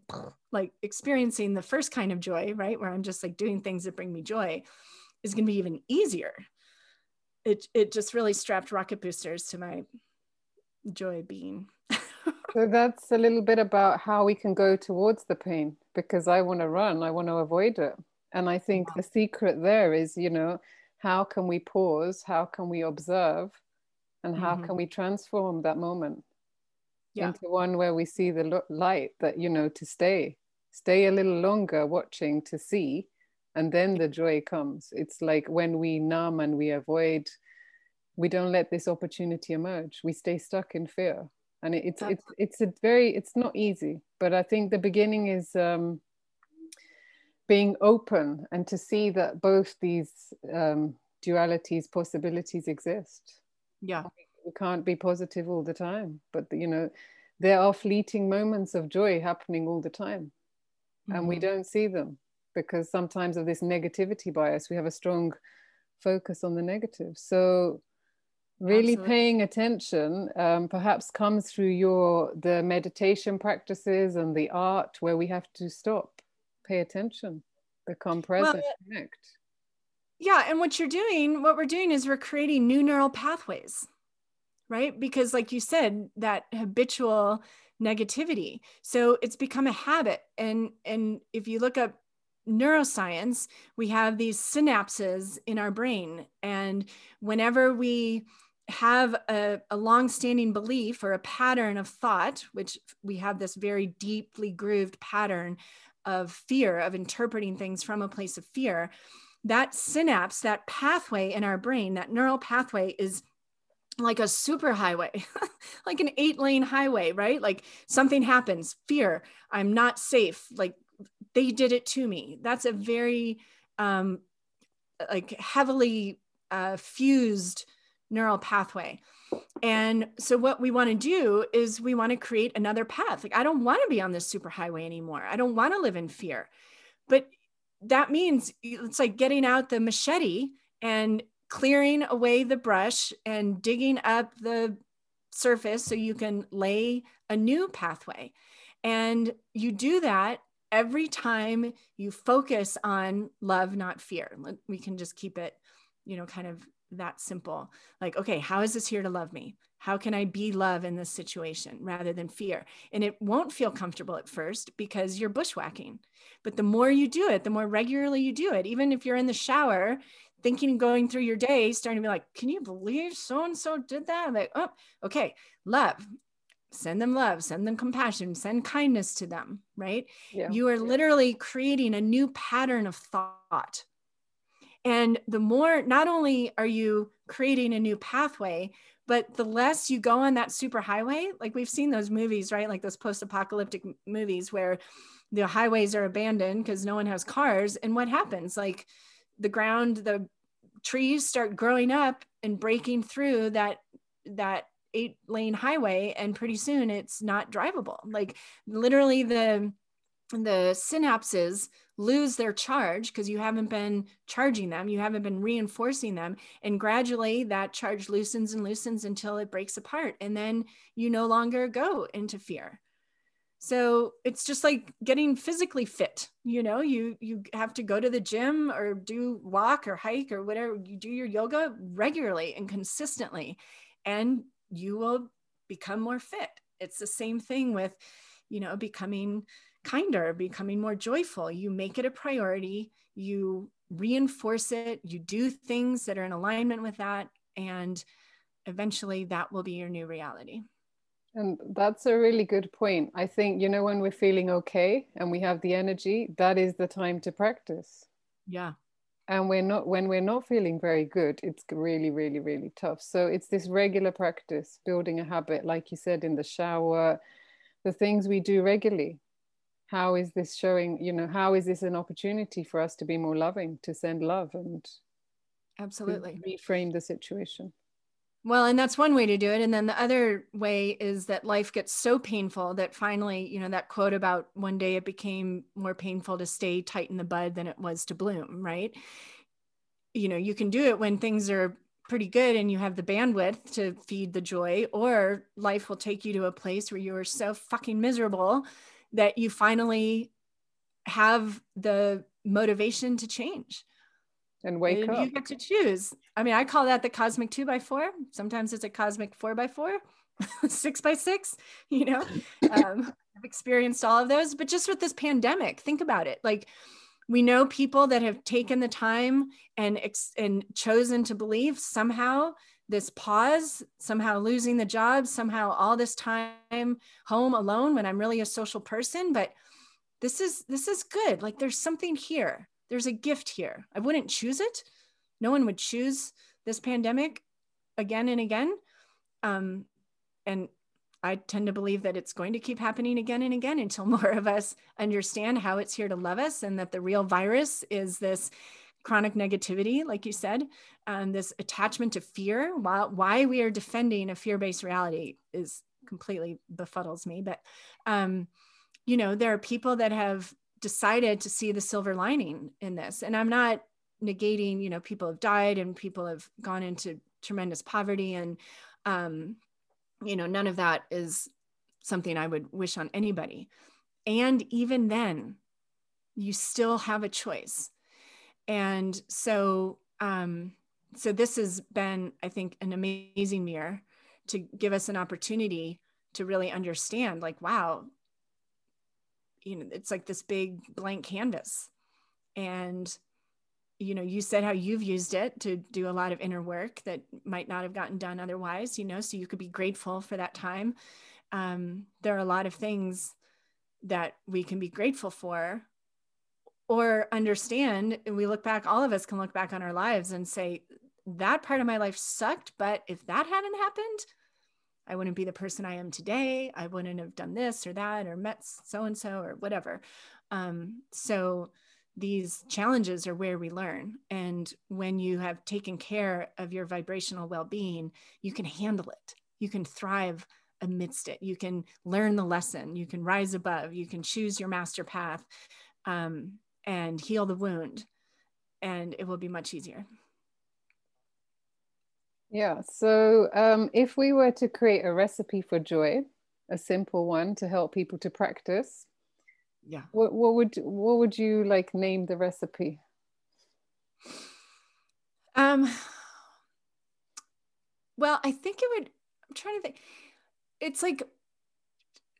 like experiencing the first kind of joy, right? Where I'm just like doing things that bring me joy is going to be even easier. It, it just really strapped rocket boosters to my joy being. so that's a little bit about how we can go towards the pain because I want to run, I want to avoid it. And I think wow. the secret there is, you know, how can we pause? How can we observe? And how mm-hmm. can we transform that moment yeah. into one where we see the light that, you know, to stay, stay a little longer watching to see, and then the joy comes. It's like when we numb and we avoid, we don't let this opportunity emerge. We stay stuck in fear. And it's, it's, it's a very, it's not easy, but I think the beginning is, um, being open and to see that both these um, dualities, possibilities exist. Yeah. We can't be positive all the time, but you know, there are fleeting moments of joy happening all the time. Mm-hmm. And we mm-hmm. don't see them because sometimes of this negativity bias, we have a strong focus on the negative. So, really Absolutely. paying attention um, perhaps comes through your the meditation practices and the art where we have to stop pay attention, become present, well, connect. yeah and what you're doing what we're doing is we're creating new neural pathways right because like you said that habitual negativity so it's become a habit and and if you look up neuroscience we have these synapses in our brain and whenever we have a, a long-standing belief or a pattern of thought which we have this very deeply grooved pattern of fear of interpreting things from a place of fear that synapse that pathway in our brain that neural pathway is like a super highway, like an eight lane highway, right? Like something happens, fear, I'm not safe. Like they did it to me. That's a very um, like heavily uh, fused neural pathway. And so what we want to do is we want to create another path. Like I don't want to be on this superhighway anymore. I don't want to live in fear. But that means it's like getting out the machete and clearing away the brush and digging up the surface so you can lay a new pathway. And you do that every time you focus on love, not fear. We can just keep it, you know, kind of that simple. Like, okay, how is this here to love me? How can I be love in this situation rather than fear? And it won't feel comfortable at first because you're bushwhacking. But the more you do it, the more regularly you do it, even if you're in the shower, thinking going through your day, starting to be like, can you believe so and so did that? I'm like, oh, okay, love. Send them love, send them compassion, send kindness to them, right? Yeah. You are literally creating a new pattern of thought. And the more, not only are you creating a new pathway, but the less you go on that super highway, like we've seen those movies, right? Like those post apocalyptic movies where the highways are abandoned because no one has cars. And what happens? Like, the ground, the trees start growing up and breaking through that that eight lane highway and pretty soon it's not drivable. Like literally the the synapses lose their charge because you haven't been charging them you haven't been reinforcing them and gradually that charge loosens and loosens until it breaks apart and then you no longer go into fear. So it's just like getting physically fit you know? You you have to go to the gym or do walk or hike or whatever you do your yoga regularly and consistently and you will become more fit it's the same thing with you know becoming kinder becoming more joyful you make it a priority you reinforce it you do things that are in alignment with that and eventually that will be your new reality and that's a really good point. I think, you know, when we're feeling okay and we have the energy, that is the time to practice. Yeah. And we're not, when we're not feeling very good, it's really, really, really tough. So it's this regular practice, building a habit, like you said, in the shower, the things we do regularly. How is this showing, you know, how is this an opportunity for us to be more loving, to send love and absolutely reframe the situation? Well, and that's one way to do it. And then the other way is that life gets so painful that finally, you know, that quote about one day it became more painful to stay tight in the bud than it was to bloom, right? You know, you can do it when things are pretty good and you have the bandwidth to feed the joy, or life will take you to a place where you are so fucking miserable that you finally have the motivation to change and wake and up. You get to choose. I mean, I call that the cosmic two by four. Sometimes it's a cosmic four by four, six by six. You know, um, I've experienced all of those. But just with this pandemic, think about it. Like we know people that have taken the time and ex- and chosen to believe somehow this pause, somehow losing the job, somehow all this time home alone when I'm really a social person. But this is this is good. Like there's something here there's a gift here. I wouldn't choose it. No one would choose this pandemic again and again. Um, and I tend to believe that it's going to keep happening again and again until more of us understand how it's here to love us and that the real virus is this chronic negativity, like you said, um, this attachment to fear. Why, why we are defending a fear based reality is completely befuddles me. But, um, you know, there are people that have decided to see the silver lining in this. And I'm not negating, you know, people have died and people have gone into tremendous poverty and um, you know, none of that is something I would wish on anybody. And even then, you still have a choice. And so um, so this has been, I think, an amazing year to give us an opportunity to really understand, like, wow, you know, it's like this big blank canvas. And, you know, you said how you've used it to do a lot of inner work that might not have gotten done otherwise, you know, so you could be grateful for that time. Um, there are a lot of things that we can be grateful for or understand and we look back all of us can look back on our lives and say that part of my life sucked but if that hadn't happened i wouldn't be the person i am today. I wouldn't have done this or that or met so and so or whatever. Um, so these challenges are where we learn. And when you have taken care of your vibrational well-being you can handle it. You can thrive amidst it. You can learn the lesson. You can rise above. You can choose your master path um, and heal the wound and it will be much easier yeah so um, if we were to create a recipe for joy a simple one to help people to practice yeah what, what would what would you like name the recipe um well i think it would i'm trying to think it's like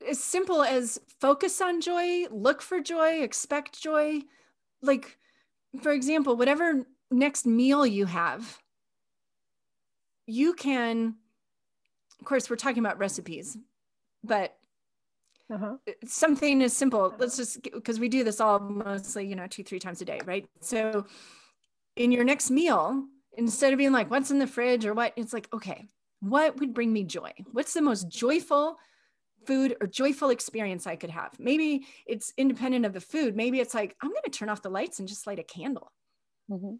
as simple as focus on joy, look for joy, expect joy. Like, for example, whatever next meal you have, you can, of course, we're talking about recipes, but uh-huh. something as simple. Let's just, because we do this all mostly, you know, two, three times a day, right? So, in your next meal, instead of being like, what's in the fridge or what, it's like, okay, what would bring me joy? What's the most joyful food or joyful experience I could have. Maybe it's independent of the food. Maybe it's like, I'm going to turn off the lights and just light a candle. Mm-hmm.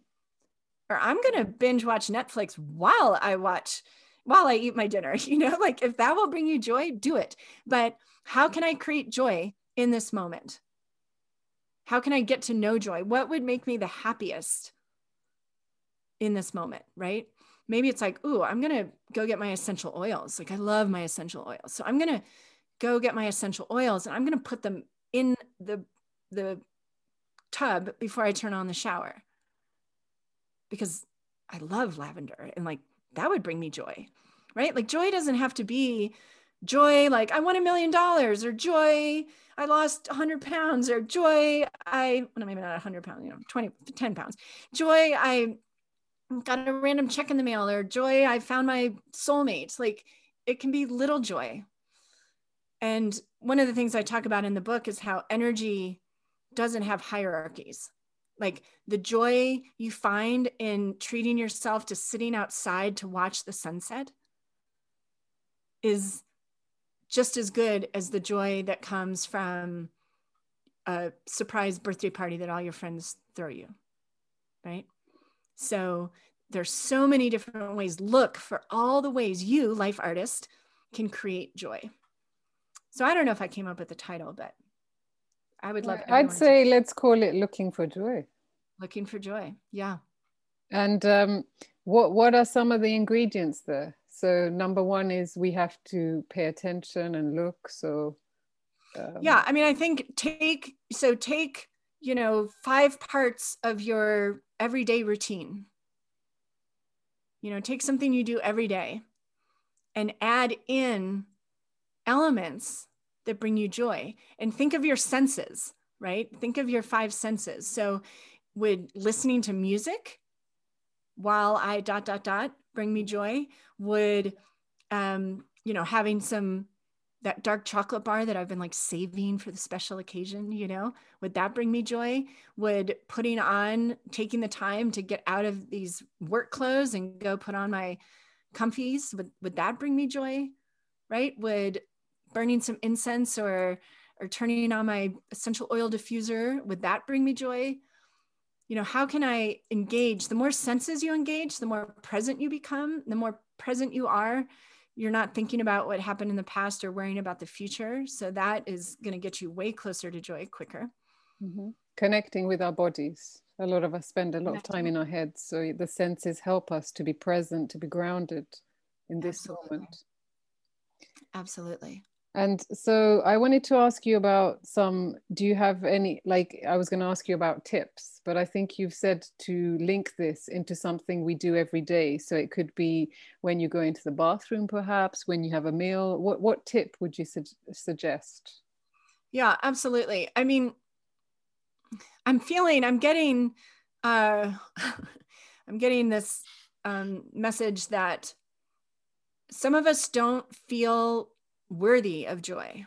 Or I'm going to binge watch Netflix while I watch, while I eat my dinner. You know, like if that will bring you joy, do it. But how can I create joy in this moment? How can I get to know joy? What would make me the happiest in this moment? Right. Maybe it's like, ooh, I'm going to go get my essential oils. Like I love my essential oils. So I'm going to go get my essential oils and I'm going to put them in the the tub before I turn on the shower because I love lavender and like that would bring me joy, right? Like joy doesn't have to be joy like I won a million dollars or joy I lost 100 pounds or joy I well, maybe not 100 pounds, you know, 20 10 pounds. Joy I got a random check in the mail or joy I found my soulmate. Like it can be little joy and one of the things I talk about in the book is how energy doesn't have hierarchies. Like the joy you find in treating yourself to sitting outside to watch the sunset is just as good as the joy that comes from a surprise birthday party that all your friends throw you. Right. So there's so many different ways. Look for all the ways you, life artist, can create joy. So I don't know if I came up with the title, but I would love. I'd say to- let's call it "Looking for Joy." Looking for joy, yeah. And um, what what are some of the ingredients there? So number one is we have to pay attention and look. So um, yeah, I mean, I think take so take you know five parts of your everyday routine. You know, take something you do every day, and add in elements that bring you joy and think of your senses right think of your five senses so would listening to music while i dot dot dot bring me joy would um you know having some that dark chocolate bar that I've been like saving for the special occasion, you know, would that bring me joy? Would putting on, taking the time to get out of these work clothes and go put on my comfies, would, would that bring me joy? Right? Would burning some incense or or turning on my essential oil diffuser would that bring me joy? You know how can i engage? The more senses you engage the more present you become the more present you are. You're not thinking about what happened in the past or worrying about the future. So that is going to get you way closer to joy quicker. Mm-hmm. connecting with our bodies. A lot of us spend a lot of time in our heads so the senses help us to be present to be grounded in this Absolutely. moment. Absolutely. And so I wanted to ask you about some. Do you have any, like, I was going to ask you about tips, but I think you've said to link this into something we do every day. So it could be when you go into the bathroom, perhaps, when you have a meal. What, what tip would you su- suggest? Yeah, absolutely. I mean, I'm feeling, I'm getting, uh, I'm getting this um, message that some of us don't feel worthy of joy.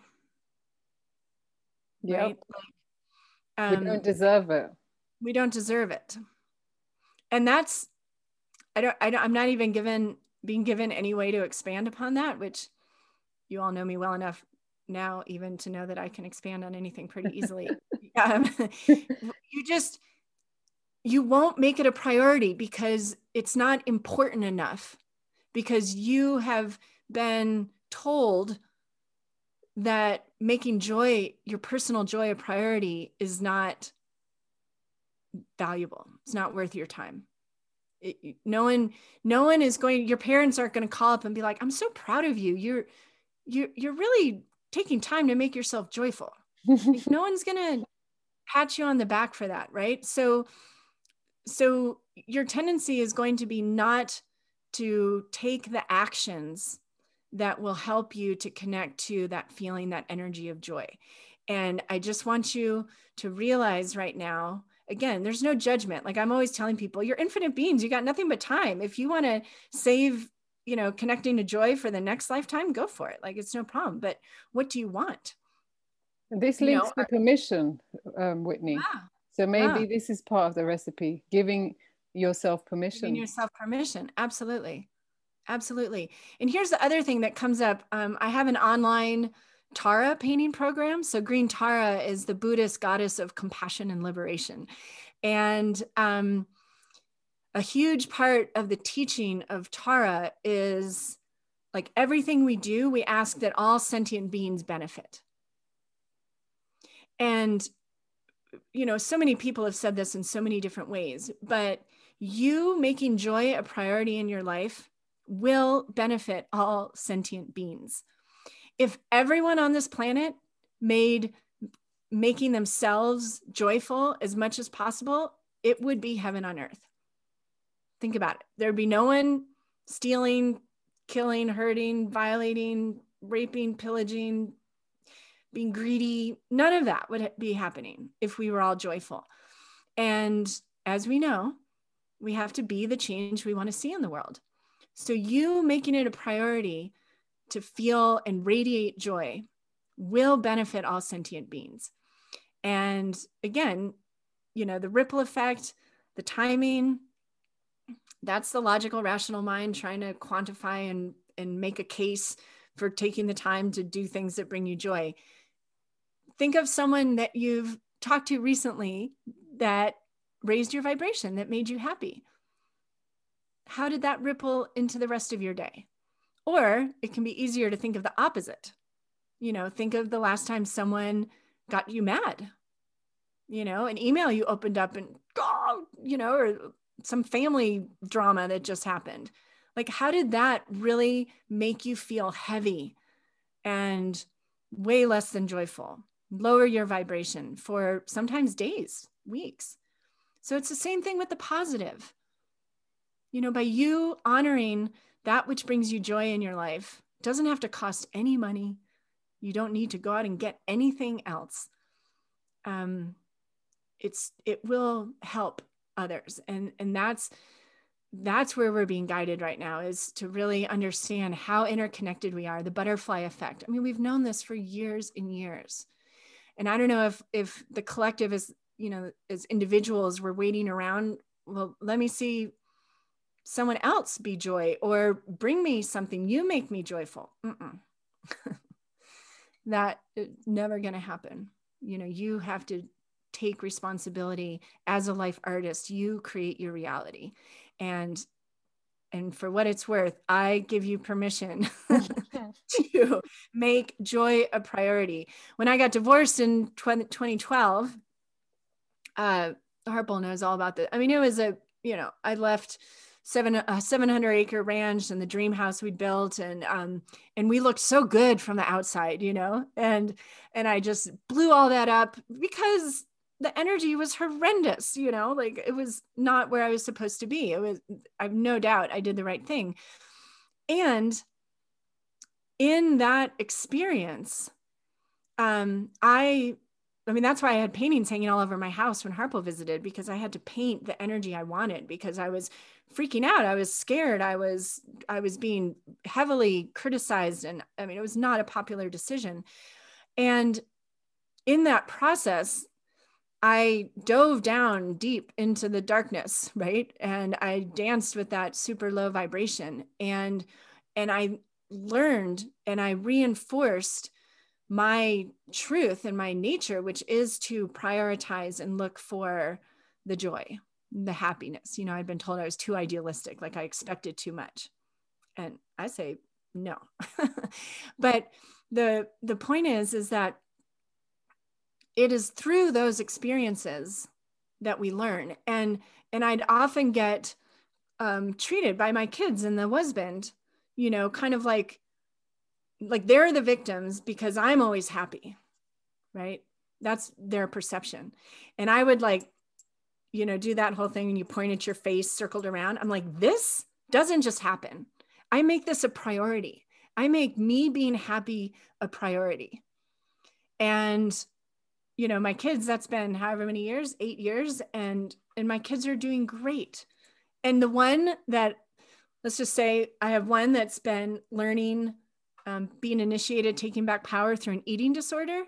Yeah. Right? Like, um, we don't deserve it. We don't deserve it. And that's, I don't, I don't, I'm not even given, being given any way to expand upon that, which you all know me well enough now, even to know that I can expand on anything pretty easily. um, you just, you won't make it a priority because it's not important enough because you have been told that making joy, your personal joy, a priority is not valuable. It's not worth your time. It, no one, no one is going. Your parents aren't going to call up and be like, "I'm so proud of you. You're, you're, you're really taking time to make yourself joyful." like, no one's going to pat you on the back for that, right? So, so your tendency is going to be not to take the actions that will help you to connect to that feeling, that energy of joy. And I just want you to realize right now again, there's no judgment. Like I'm always telling people, you're infinite beings, you got nothing but time. If you want to save, you know, connecting to joy for the next lifetime, go for it. Like it's no problem. But what do you want? This links know, to permission, um, Whitney. Yeah, so maybe yeah. this is part of the recipe, giving yourself permission. Giving yourself permission. Absolutely. Absolutely. And here's the other thing that comes up. Um, I have an online Tara painting program. So, Green Tara is the Buddhist goddess of compassion and liberation. And um, a huge part of the teaching of Tara is like everything we do, we ask that all sentient beings benefit. And, you know, so many people have said this in so many different ways, but you making joy a priority in your life will benefit all sentient beings. If everyone on this planet made making themselves joyful as much as possible, it would be heaven on earth. Think about it. There'd be no one stealing, killing, hurting, violating, raping, pillaging, being greedy. None of that would be happening if we were all joyful. And as we know, we have to be the change we want to see in the world. So, you making it a priority to feel and radiate joy will benefit all sentient beings. And again, you know, the ripple effect, the timing, that's the logical, rational mind trying to quantify and, and make a case for taking the time to do things that bring you joy. Think of someone that you've talked to recently that raised your vibration, that made you happy how did that ripple into the rest of your day? Or it can be easier to think of the opposite. You know, think of the last time someone got you mad, you know, an email you opened up and, oh, you know, or some family drama that just happened. Like, how did that really make you feel heavy and way less than joyful? Lower your vibration for sometimes days, weeks. So it's the same thing with the positive you know, by you honoring that which brings you joy in your life, doesn't have to cost any money. You don't need to go out and get anything else. Um, it's it will help others, and and that's that's where we're being guided right now is to really understand how interconnected we are the butterfly effect i mean we've known this for years and years and i don't know if if the collective is you know as individuals we're waiting around well let me see someone else be joy or bring me something you make me joyful. That uh, never going to happen. You know you have to take responsibility as a life artist. You create your reality. And and for what it's worth i give you permission to make joy a priority. When i got divorced in 2012 uh harpal knows all about this i mean it was a you know i left seven a 700 acre ranch and the dream house we built and um and we looked so good from the outside you know? And and i just blew all that up because the energy was horrendous you know? Like it was not where i was supposed to be. It was i've no doubt i did the right thing. And in that experience um i I mean, that's why I had paintings hanging all over my house when Harpal visited because I had to paint the energy I wanted because I was freaking out. I was scared. I was I was being heavily criticized and I mean, it was not a popular decision. And in that process, I dove down deep into the darkness, right? And I danced with that super low vibration and and I learned and I reinforced my truth and my nature, which is to prioritize and look for the joy, the happiness. You know, I'd been told I was too idealistic, like I expected too much. And I say no. but the the point is is that it is through those experiences that we learn. And and I'd often get um, treated by my kids and the husband, you know, kind of like like they're the victims because I'm always happy, right? That's their perception. And I would like, you know, do that whole thing and you point at your face circled around. I'm like, this doesn't just happen. I make this a priority. I make me being happy a priority. And you know, my kids, that's been however many years, eight years, and and my kids are doing great. And the one that let's just say I have one that's been learning um, being initiated, taking back power through an eating disorder.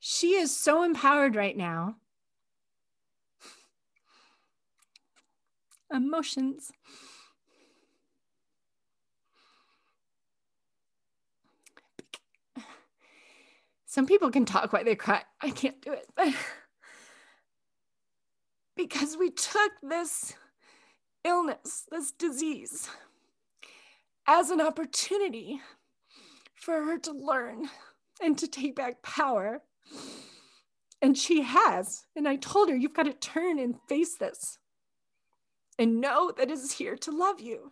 She is so empowered right now. Emotions. Some people can talk while they cry. I can't do it. because we took this illness, this disease, as an opportunity for her to learn and to take back power. And she has. And I told her, you've got to turn and face this and know that it is here to love you.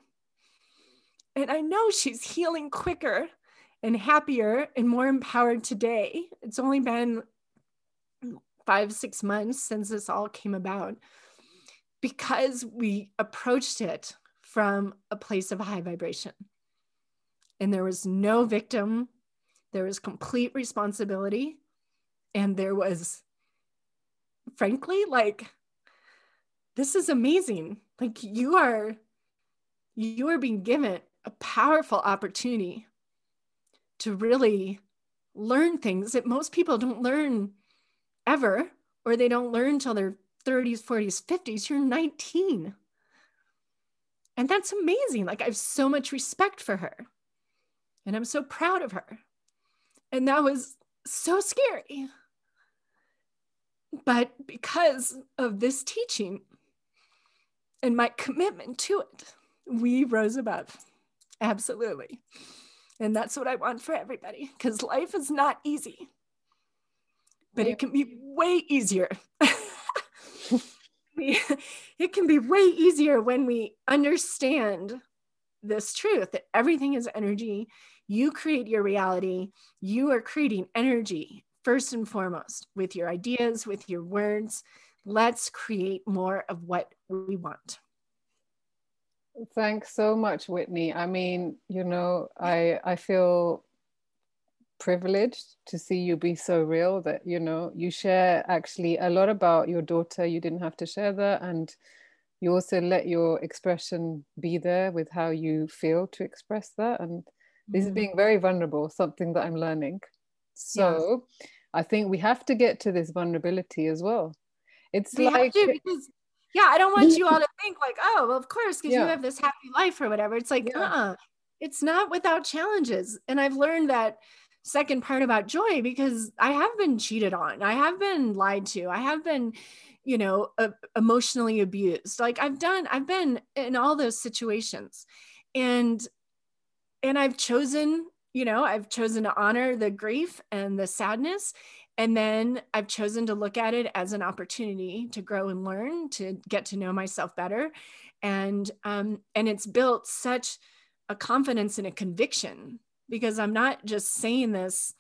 And I know she's healing quicker and happier and more empowered today. It's only been five, six months since this all came about because we approached it from a place of high vibration and there was no victim. There was complete responsibility. And there was frankly like this is amazing. Like you are you are being given a powerful opportunity to really learn things that most people don't learn ever or they don't learn until their 30s 40s 50s you're 19 and that's amazing. Like i have so much respect for her and I'm so proud of her. And that was so scary. But because of this teaching and my commitment to it, we rose above. Absolutely. And that's what I want for everybody because life is not easy, but it can be way easier. it can be way easier when we understand this truth that everything is energy you create your reality. You are creating energy first and foremost with your ideas, with your words. Let's create more of what we want. Thanks so much, Whitney. I mean, you know, I I feel privileged to see you be so real that you know you share actually a lot about your daughter you didn't have to share that and you also let your expression be there with how you feel to express that and this is mm. being very vulnerable, something that I'm learning. So yes. I think we have to get to this vulnerability as well. It's we like because yeah, I don't want you all to think like, oh, well, of course, because yeah. you have this happy life or whatever. It's like, yeah. uh-uh. It's not without challenges. And I've learned that second part about joy because I have been cheated on. I have been lied to. I have been, you know, uh, emotionally abused. Like I've done, I've been in all those situations. And and I've chosen, you know, I've chosen to honor the grief and the sadness And then I've chosen to look at it as an opportunity to grow and learn, to get to know myself better. And um, and it's built such a confidence and a conviction because I'm not just saying this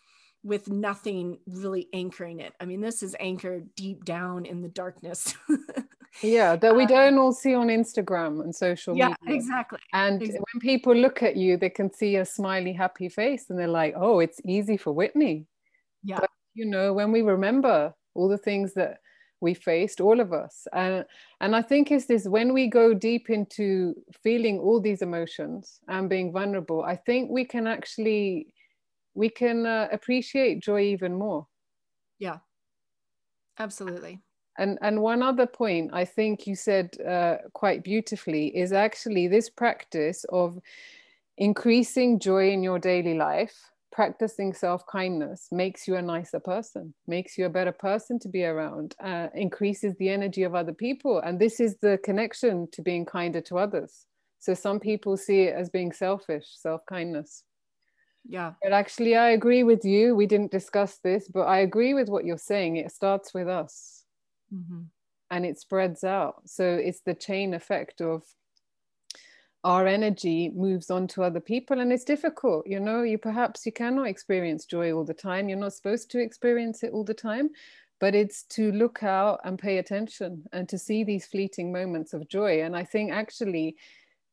with nothing really anchoring it. I mean, this is anchored deep down in the darkness. yeah, that we um, don't all see on Instagram and social yeah, media. Yeah, exactly. And exactly. when people look at you, they can see a smiley, happy face and they're like, oh, it's easy for Whitney. Yeah. But, you know, when we remember all the things that we faced, all of us. And, and I think is this when we go deep into feeling all these emotions and being vulnerable, I think we can actually we can uh, appreciate joy even more yeah absolutely and and one other point i think you said uh, quite beautifully is actually this practice of increasing joy in your daily life practicing self-kindness makes you a nicer person makes you a better person to be around uh, increases the energy of other people. And this is the connection to being kinder to others. So some people see it as being selfish self-kindness. Yeah. But actually i agree with you. We didn't discuss this but i agree with what you're saying. It starts with us mm-hmm. and it spreads out. So it's the chain effect of our energy moves on to other people and it's difficult you know. You perhaps you cannot experience joy all the time. You're not supposed to experience it all the time but it's to look out and pay attention and to see these fleeting moments of joy. And i think actually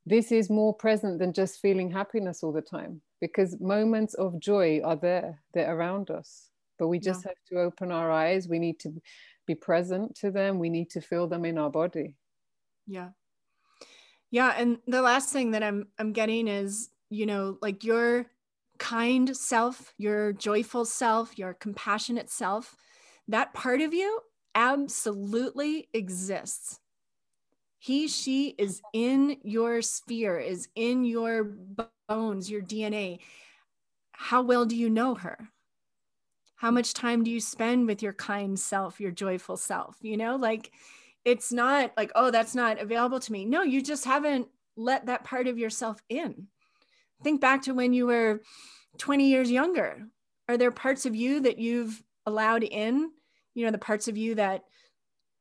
this is more present than just feeling happiness all the time because moments of joy are there. They're around us but we just yeah. have to open our eyes. We need to be present to them we need to feel them in our body yeah yeah and the last thing that i'm i'm getting is you know like your kind self your joyful self your compassionate self that part of you absolutely exists he, she is in your sphere, is in your bones, your DNA. How well do you know her? How much time do you spend with your kind self, your joyful self? You know, like it's not like, oh, that's not available to me. No, you just haven't let that part of yourself in. Think back to when you were 20 years younger. Are there parts of you that you've allowed in? You know, the parts of you that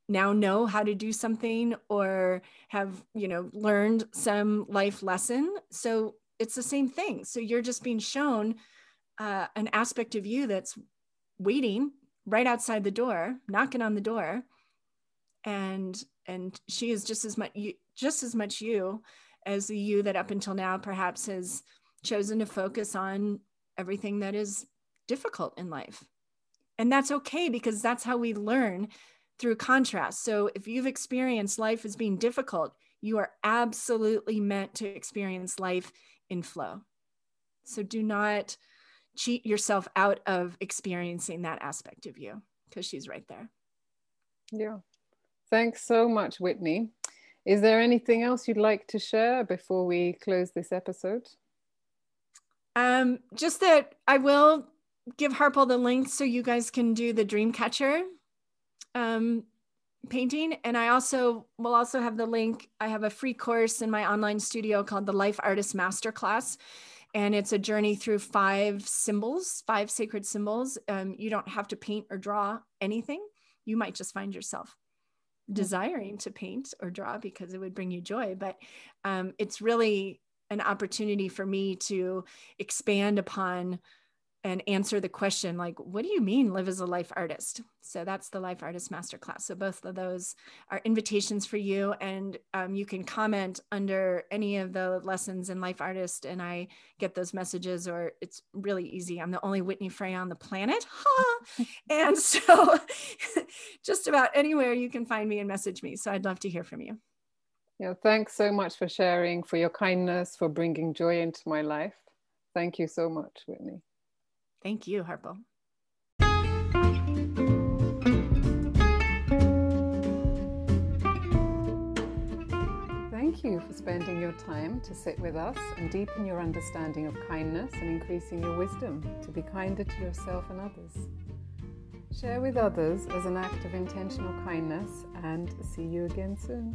now know how to do something or have you know learned some life lesson so it's the same thing so you're just being shown uh, an aspect of you that's waiting right outside the door knocking on the door and and she is just as much you just as much you as the you that up until now perhaps has chosen to focus on everything that is difficult in life and that's okay because that's how we learn through contrast. So if you've experienced life as being difficult, you are absolutely meant to experience life in flow. So do not cheat yourself out of experiencing that aspect of you because she's right there. Yeah. Thanks so much, Whitney. Is there anything else you'd like to share before we close this episode? Um, just that I will give Harpal the link so you guys can do the dream catcher um, painting. And I also will also have the link. I have a free course in my online studio called the Life Artist Masterclass. And it's a journey through five symbols, five sacred symbols. Um, you don't have to paint or draw anything. You might just find yourself desiring to paint or draw because it would bring you joy. But um, it's really an opportunity for me to expand upon and answer the question like what do you mean live as a life artist? So that's the life artist masterclass. So both of those are invitations for you and um, you can comment under any of the lessons in life artist and i get those messages or it's really easy. I'm the only Whitney Freya on the planet huh? and so just about anywhere you can find me and message me so i'd love to hear from you. Yeah thanks so much for sharing for your kindness for bringing joy into my life. Thank you so much whitney Thank you, Harpal. Thank you for spending your time to sit with us and deepen your understanding of kindness and increasing your wisdom to be kinder to yourself and others. Share with others as an act of intentional kindness and see you again soon.